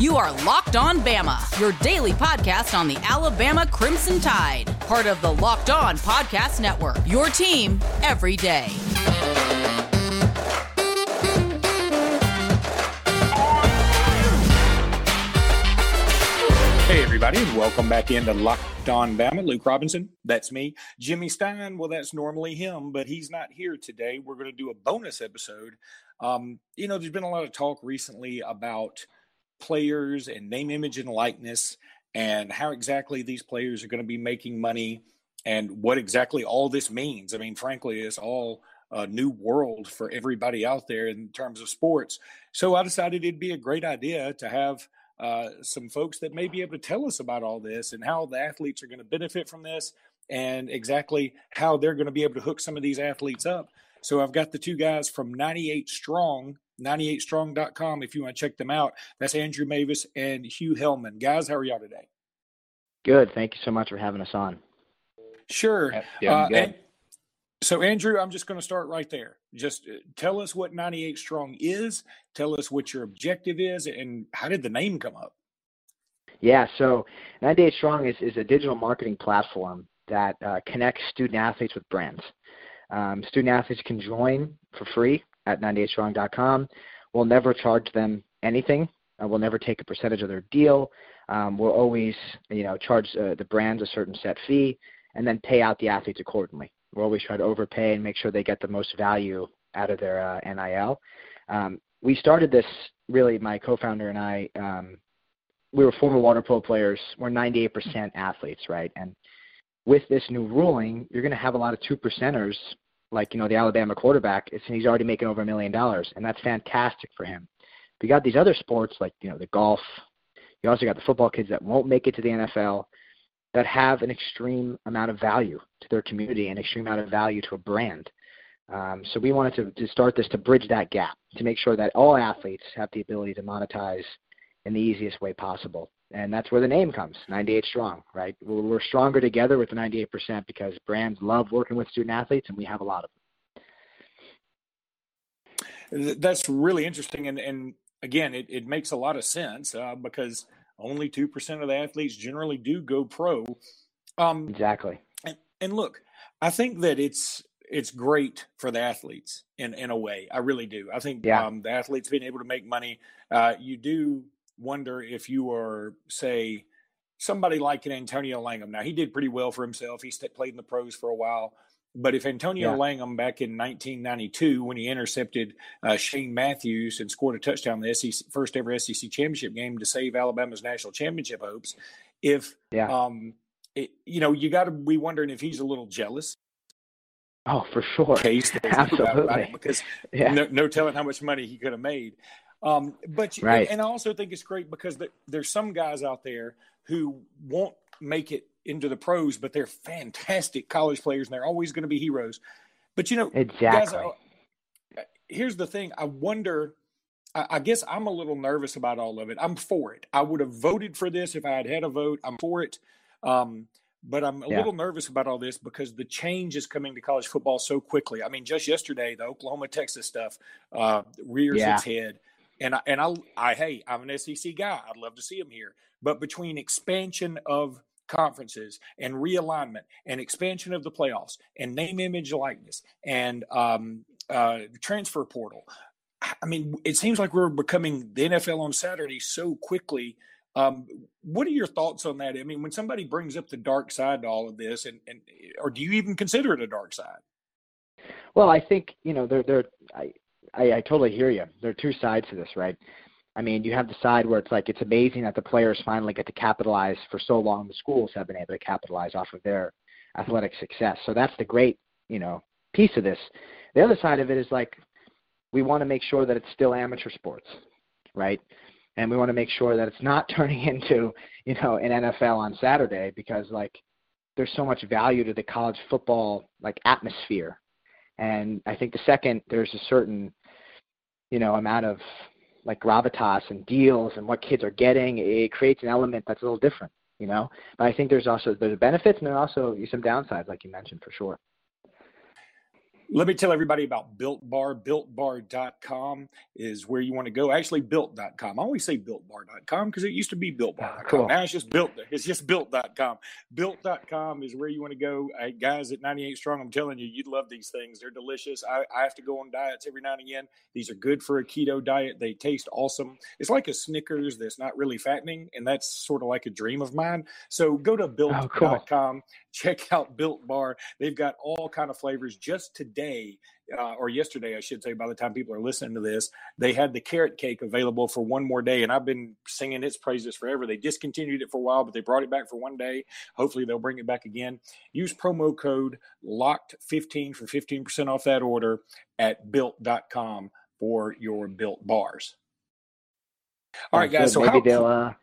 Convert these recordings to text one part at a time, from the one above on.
You are Locked On Bama, your daily podcast on the Alabama Crimson Tide, part of the Locked On Podcast Network. Your team every day. Hey, everybody, and welcome back into Locked On Bama. Luke Robinson, that's me. Jimmy Stein, well, that's normally him, but he's not here today. We're going to do a bonus episode. Um, you know, there's been a lot of talk recently about – players and name, image, and likeness, and how exactly these players are going to be making money and what exactly all this means. I mean, frankly, it's all a new world for everybody out there in terms of sports. So I decided it'd be a great idea to have uh, some folks that may be able to tell us about all this and how the athletes are going to benefit from this and exactly how they're going to be able to hook some of these athletes up. So I've got the two guys from 98 Strong 98strong.com if you want to check them out. That's Andrew Mavis and Hugh Hellman. Guys, how are y'all today? Good. Thank you so much for having us on. Sure. Yeah, uh, and, so, Andrew, I'm just going to start right there. Just uh, tell us what 98 Strong is, tell us what your objective is, and how did the name come up? Yeah, so 98 Strong is, is a digital marketing platform that uh, connects student athletes with brands. Um, student athletes can join for free at 98strong.com. We'll never charge them anything. Uh, we'll never take a percentage of their deal. Um, we'll always, you know, charge uh, the brands a certain set fee and then pay out the athletes accordingly. We'll always try to overpay and make sure they get the most value out of their uh, NIL. Um, we started this really, my co-founder and I. Um, we were former water polo players. We're 98% athletes, right? And with this new ruling, you're going to have a lot of two percenters like you know the Alabama quarterback, and he's already making over a million dollars, and that's fantastic for him. But you got these other sports like you know the golf. You also got the football kids that won't make it to the NFL, that have an extreme amount of value to their community, and extreme amount of value to a brand. Um, so we wanted to, to start this to bridge that gap, to make sure that all athletes have the ability to monetize in the easiest way possible and that's where the name comes 98 strong right? We're stronger together with the 98% because brands love working with student athletes and we have a lot of them. That's really interesting and, and again it, it makes a lot of sense uh, because only 2% of the athletes generally do go pro. Um, exactly. and, and look i think that it's it's great for the athletes in in a way. I really do. I think yeah. um, the athletes being able to make money uh, you do wonder if you are, say, somebody like an Antonio Langham. Now, he did pretty well for himself. He played in the pros for a while. But if Antonio yeah. Langham back in 1992, when he intercepted uh, Shane Matthews and scored a touchdown in the SEC, first ever SEC championship game to save Alabama's national championship hopes, if yeah. um, it, you know, you got to be wondering if he's a little jealous. Oh, for sure. Case Absolutely. because yeah. no, no telling how much money he could have made. Um, but right. and I also think it's great because there's some guys out there who won't make it into the pros, but they're fantastic college players and they're always going to be heroes. But you know, exactly. Guys, uh, here's the thing: I wonder. I guess I'm a little nervous about all of it. I'm for it. I would have voted for this if I had had a vote. I'm for it. Um, but I'm a yeah. little nervous about all this because the change is coming to college football so quickly. I mean, just yesterday, the Oklahoma Texas stuff uh, rears yeah. its head. And I, and I, I, hey, I'm an SEC guy. I'd love to see him here. But between expansion of conferences and realignment and expansion of the playoffs and name, image, likeness and um, uh, transfer portal, I mean, it seems like we're becoming the NFL on Saturday so quickly. Um, what are your thoughts on that? I mean, when somebody brings up the dark side to all of this, and, and or do you even consider it a dark side? Well, I think you know there there I I, I totally hear you. There are two sides to this, right? I mean, you have the side where it's like it's amazing that the players finally get to capitalize. For so long, the schools have been able to capitalize off of their athletic success. So that's the great, you know, piece of this. The other side of it is like we want to make sure that it's still amateur sports, right? And we want to make sure that it's not turning into, you know, an NFL on Saturday because like there's so much value to the college football like atmosphere. And I think the second there's a certain you know amount of like gravitas and deals and what kids are getting, it creates an element that's a little different, you know. But I think there's also there's benefits and there are also some downsides, like you mentioned, for sure. Let me tell everybody about Built Bar. BuiltBar.com is where you want to go. Actually, Built.com. I always say BuiltBar.com because it used to be BuiltBar.com. Ah, cool. Now it's just Built. It's just Built.com. Built.com is where you want to go. Hey, guys at 98 Strong, I'm telling you, you'd love these things. They're delicious. I, I have to go on diets every now and again. These are good for a keto diet. They taste awesome. It's like a Snickers that's not really fattening, and that's sort of like a dream of mine. So go to Built.com. Oh, cool check out Built Bar. They've got all kind of flavors. Just today, uh, or yesterday, I should say, by the time people are listening to this, they had the carrot cake available for one more day, and I've been singing its praises forever. They discontinued it for a while, but they brought it back for one day. Hopefully, they'll bring it back again. Use promo code LOCKED15 for 15% off that order at built.com for your built bars. All right, guys. So maybe how, they'll uh,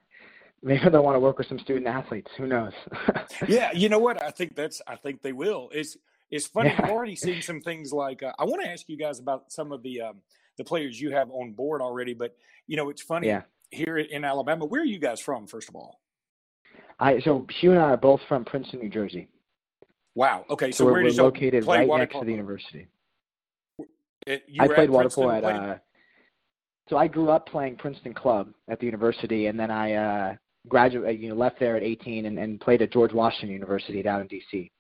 maybe they'll want to work with some student athletes. Who knows? yeah, you know what? I think that's. I think they will. It's it's funny. Yeah. We've already seen some things like. Uh, I want to ask you guys about some of the um, the players you have on board already. But you know, it's funny yeah. here in Alabama. Where are you guys from? First of all, I so Hugh and I are both from Princeton, New Jersey. Wow. Okay. So, so we're, we're located right next polo? to the university. It, I played water polo at. Uh, so I grew up playing Princeton club at the university, and then I uh, graduated, you know, left there at 18 and, and played at George Washington University down in D.C.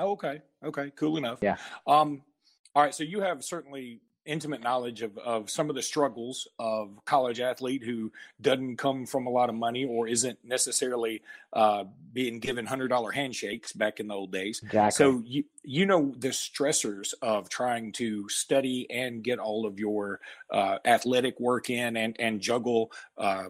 Oh, okay. Okay. Cool enough. Yeah. Um, all right. So you have certainly intimate knowledge of, of some of the struggles of college athlete who doesn't come from a lot of money or isn't necessarily uh, being given hundred dollar handshakes back in the old days. Exactly. So you you know the stressors of trying to study and get all of your uh, athletic work in and and juggle uh,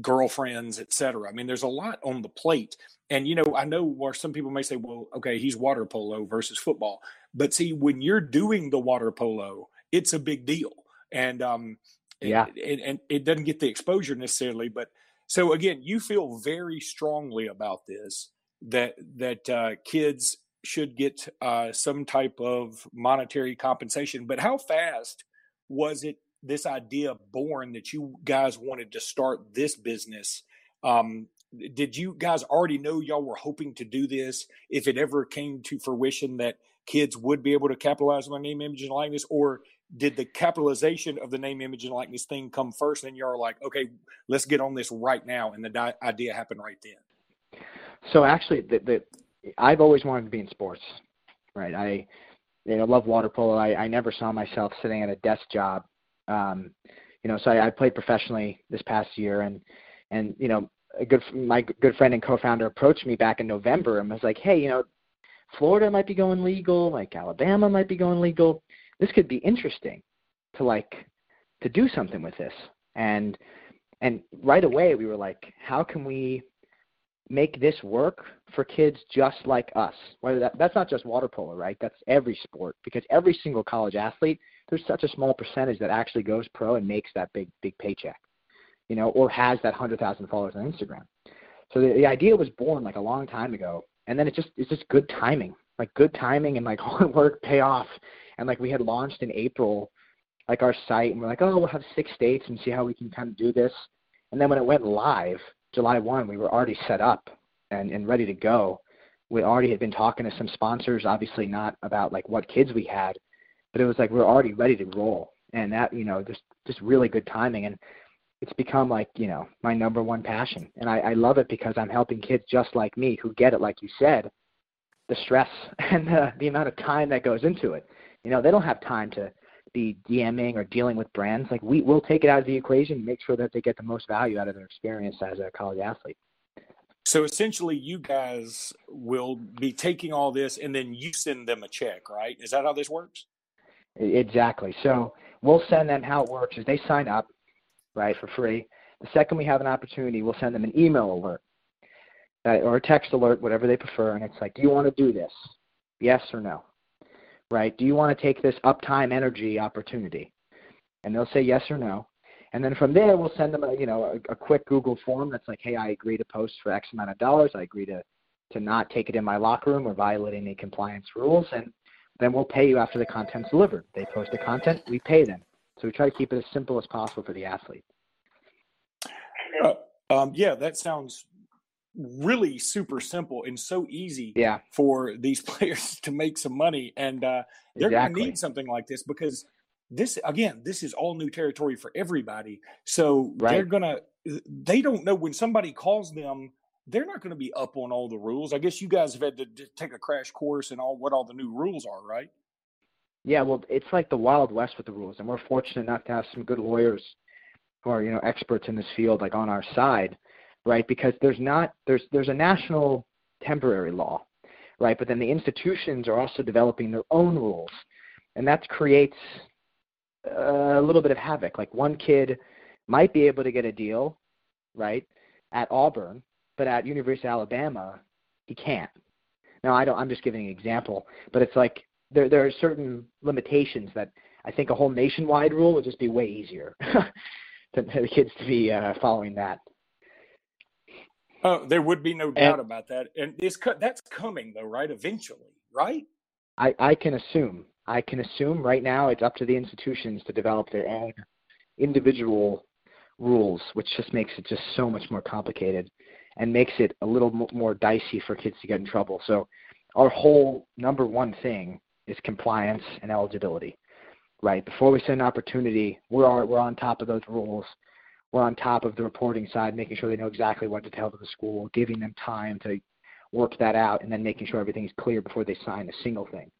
girlfriends, etc. I mean, there's a lot on the plate. And you know, I know where some people may say, "Well, okay, he's water polo versus football," but see, when you're doing the water polo, it's a big deal, and um, yeah, and, and it doesn't get the exposure necessarily. But so again, you feel very strongly about this that that uh, kids should get uh, some type of monetary compensation. But how fast was it this idea born that you guys wanted to start this business? Um, did you guys already know y'all were hoping to do this if it ever came to fruition that kids would be able to capitalize on their name, image, and likeness, or did the capitalization of the name, image, and likeness thing come first? And you're like, okay, let's get on this right now, and the di- idea happened right then. So actually, the, the I've always wanted to be in sports, right? I you know love water polo. I, I never saw myself sitting at a desk job um, you know, so I, I played professionally this past year, and and you know, a good my good friend and co-founder approached me back in November and was like, hey, you know, Florida might be going legal, like Alabama might be going legal. This could be interesting to like to do something with this. And and right away we were like, how can we make this work for kids just like us? Whether that that's not just water polo, right? That's every sport because every single college athlete there's such a small percentage that actually goes pro and makes that big big paycheck, you know, or has that hundred thousand followers on Instagram. So the, the idea was born like a long time ago, and then it just it's just good timing, like good timing and like hard work pay off. And like we had launched in April, like our site, and we're like, oh, we'll have six states and see how we can kind of do this. And then when it went live, July one, we were already set up and, and ready to go. We already had been talking to some sponsors, obviously not about like what kids we had, but it was like we are already ready to roll, and that you know just just really good timing, and it's become like you know my number one passion, and I, I love it because I'm helping kids just like me who get it, like you said, the stress and the, the amount of time that goes into it. You know, they don't have time to be DMing or dealing with brands. Like we will take it out of the equation, and make sure that they get the most value out of their experience as a college athlete. So essentially, you guys will be taking all this, and then you send them a check, right? Is that how this works? Exactly. So we'll send them how it works is they sign up, right, for free. The second we have an opportunity, we'll send them an email alert or a text alert, whatever they prefer, and it's like, do you want to do this? Yes or no? Right? Do you want to take this uptime energy opportunity? And they'll say yes or no. And then from there, we'll send them a you know a, a quick Google form that's like, hey, I agree to post for X amount of dollars. I agree to to not take it in my locker room or violate any compliance rules. And then we'll pay you after the content's delivered. They post the content, we pay them. So we try to keep it as simple as possible for the athlete. Uh, um, yeah, that sounds really super simple and so easy yeah. for these players to make some money. And uh, they're Exactly. going to need something like this because this, again, this is all new territory for everybody. So they're going to, they don't know when somebody calls them, they're not going to be up on all the rules. I guess you guys have had to take a crash course and all what all the new rules are, right? Yeah, well, it's like the Wild West with the rules, and we're fortunate enough to have some good lawyers who are, you know, experts in this field, like on our side, right? Because there's not there's there's a national temporary law, right? But then the institutions are also developing their own rules, and that creates a little bit of havoc. Like one kid might be able to get a deal, right, at Auburn, but at University of Alabama, he can't. Now, I don't. I'm just giving an example, but it's like there there are certain limitations that I think a whole nationwide rule would just be way easier for the kids to be uh, following that. Oh, there would be no doubt about that. And that's coming though, right? Eventually, right? I, I can assume. I can assume right now it's up to the institutions to develop their own individual rules, which just makes it just so much more complicated and makes it a little mo- more dicey for kids to get in trouble. So our whole number one thing is compliance and eligibility, right? Before we send an opportunity, we're on, we're on top of those rules. We're on top of the reporting side, making sure they know exactly what to tell to the school, giving them time to work that out, and then making sure everything's clear before they sign a single thing.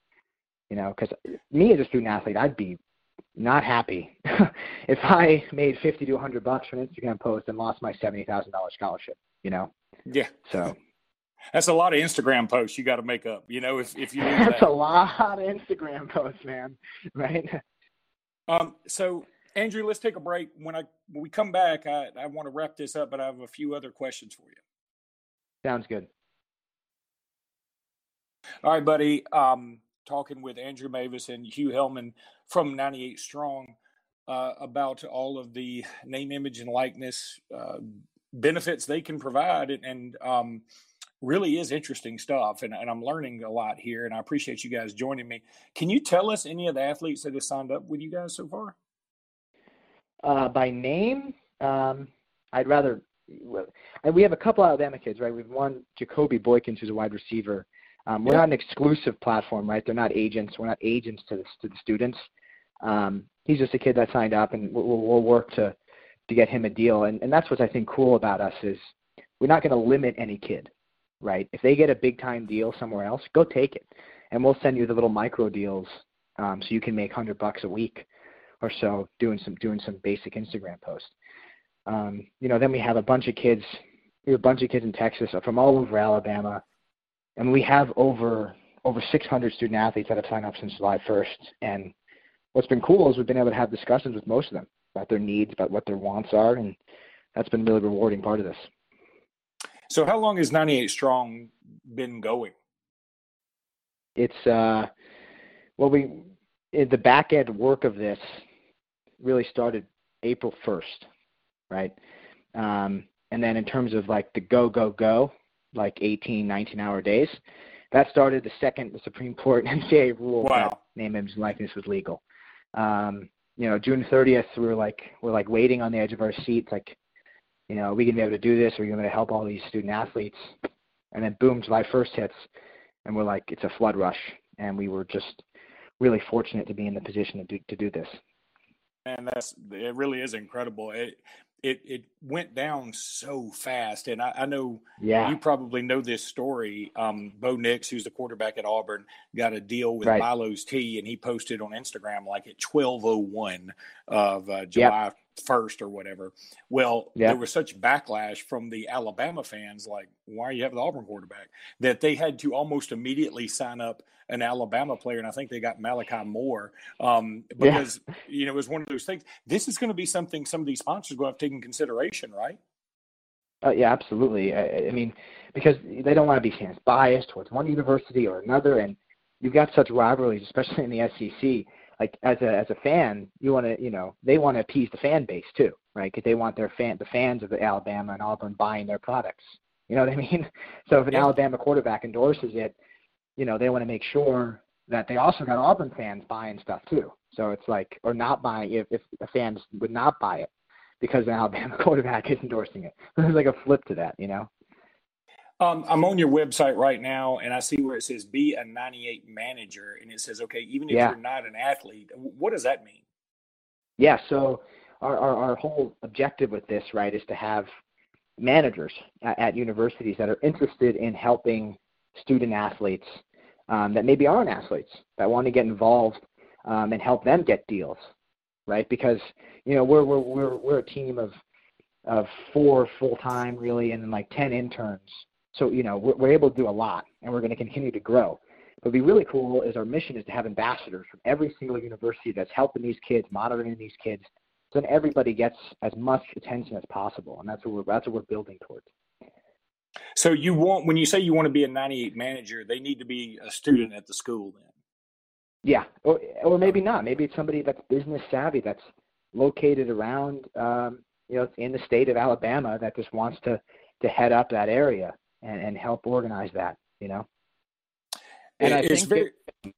You know, because me as a student athlete, I'd be not happy if I made fifty to a hundred bucks for an Instagram post and lost my seventy thousand dollars scholarship. You know, Yeah. so That's a lot of Instagram posts you got to make up. You know, if if you that's that. a lot of Instagram posts, man. Right? Um, so Andrew, let's take a break. When I when we come back, I, I want to wrap this up, but I have a few other questions for you. Sounds good. All right, buddy. Um, talking with Andrew Mavis and Hugh Hellman from 98 Strong uh, about all of the name, image, and likeness uh, benefits they can provide, and, and um, really is interesting stuff. And, and I'm learning a lot here, and I appreciate you guys joining me. Can you tell us any of the athletes that have signed up with you guys so far? Uh, by name, um, I'd rather. And we have a couple Alabama kids, right? We've one Jacoby Boykins, who's a wide receiver. Um, we're Yeah. not an exclusive platform, right? They're not agents. We're not agents to the, to the students. Um, he's just a kid that signed up, and we'll, we'll work to to get him a deal. And, and that's what's I think cool about us is we're not going to limit any kid, right? If they get a big time deal somewhere else, go take it, and we'll send you the little micro deals um, so you can make hundred bucks a week or so doing some doing some basic Instagram posts. Um, you know, then we have a bunch of kids. We have a bunch of kids in Texas uh, from all over Alabama, and we have over over 600 student athletes that have signed up since July 1st. And what's been cool is we've been able to have discussions with most of them about their needs, about what their wants are, and that's been a really rewarding part of this. So, how long has 98 Strong been going? It's uh, well, we the back end work of this really started April 1st, right? Um, and then in terms of like the go go go, like 18, 19 hour days, that started the second the Supreme Court and NCAA ruled Wow. that name, image, and likeness was legal. Um, you know, June 30th, we were like we're like waiting on the edge of our seats, like, you know, are we gonna be able to do this? Are we gonna help all these student athletes? And then boom, July 1st hits, and we're like, it's a flood rush, and we were just really fortunate to be in the position to do to do this. And that's it. Really is incredible. It it it went down so fast, and I, I know Yeah. you probably know this story. Um, Bo Nix, who's the quarterback at Auburn, got a deal with Right. Milo's Tea, and he posted on Instagram like at twelve oh one of uh, July first or whatever. Well, Yep. there was such backlash from the Alabama fans, like, why are you having the Auburn quarterback? That they had to almost immediately sign up an Alabama player, and I think they got Malachi Moore um, Yeah. because you know it was one of those things. This is going to be something some of these sponsors will have to take in consideration, right? Uh, yeah, absolutely. I, I mean, because they don't want to be seen as biased towards one university or another, and you've got such rivalries, especially in the SEC. Like as a as a fan, you want to, you know, they want to appease the fan base too, right? Because they want their fan, the fans of the Alabama and Auburn buying their products. You know what I mean? So if an Yeah. Alabama quarterback endorses it, you know, they want to make sure that they also got Auburn fans buying stuff too. So it's like, or not buying if if the fans would not buy it because an Alabama quarterback is endorsing it. There's like a flip to that, you know. Um, I'm on your website right now, and I see where it says "Be a 98 manager," and it says, "Okay, even if yeah. you're not an athlete, what does that mean?" Yeah. So our, our, our whole objective with this, right, is to have managers at, at universities that are interested in helping student athletes um, that maybe aren't athletes that want to get involved um, and help them get deals, right? Because you know we're we're we're we're a team of of four full time really, and then like ten interns. So you know we're, we're able to do a lot, and we're going to continue to grow. But what'd be really cool is our mission is to have ambassadors from every single university that's helping these kids, monitoring these kids, so then everybody gets as much attention as possible, and that's what we're that's what we're building towards. So you want when you say you want to be a 98 manager, they need to be a student at the school then. Yeah, or or maybe not. Maybe it's somebody that's business savvy that's located around um, you know in the state of Alabama that just wants to to head up that area and, and help organize that. You know. And I think very... that,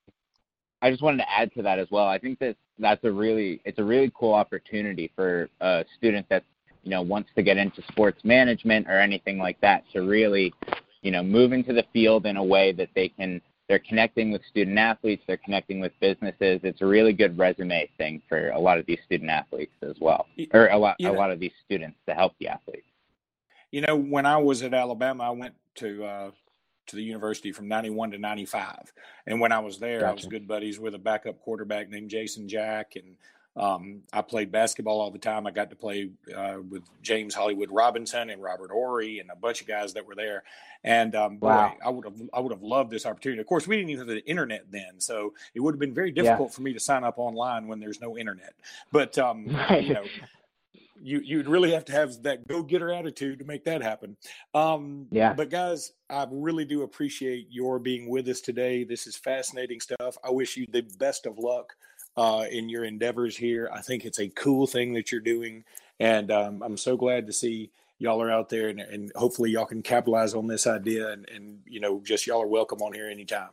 I just wanted to add to that as well. I think that that's a really it's a really cool opportunity for a student that's you know wants to get into sports management or anything like that to really you know move into the field in a way that they can they're connecting with student athletes they're connecting with businesses it's a really good resume thing for a lot of these student athletes as well or a lot a lot of these students to help the athletes you know when i was at alabama i went to uh, to the university from 91 to 95 and when i was there gotcha. i was good buddies with a backup quarterback named jason jack and um, I played basketball all the time. I got to play uh, with James Hollywood Robinson and Robert Horry and a bunch of guys that were there. And um, wow. boy, I would have I would have loved this opportunity. Of course, we didn't even have the internet then, so it would have been very difficult yeah. for me to sign up online when there's no internet. But um, right. you know, you you'd really have to have that go getter attitude to make that happen. Um, yeah. But guys, I really do appreciate your being with us today. This is fascinating stuff. I wish you the best of luck uh, in your endeavors here. I think it's a cool thing that you're doing, and um, I'm so glad to see y'all are out there, and, and hopefully y'all can capitalize on this idea. And, and you know, just y'all are welcome on here anytime.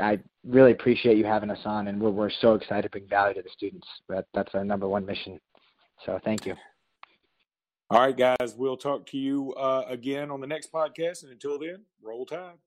I really appreciate you having us on, and we're we're so excited to bring value to the students. That that's our number one mission. So thank you. All right, guys, we'll talk to you uh, again on the next podcast, and until then, roll tide.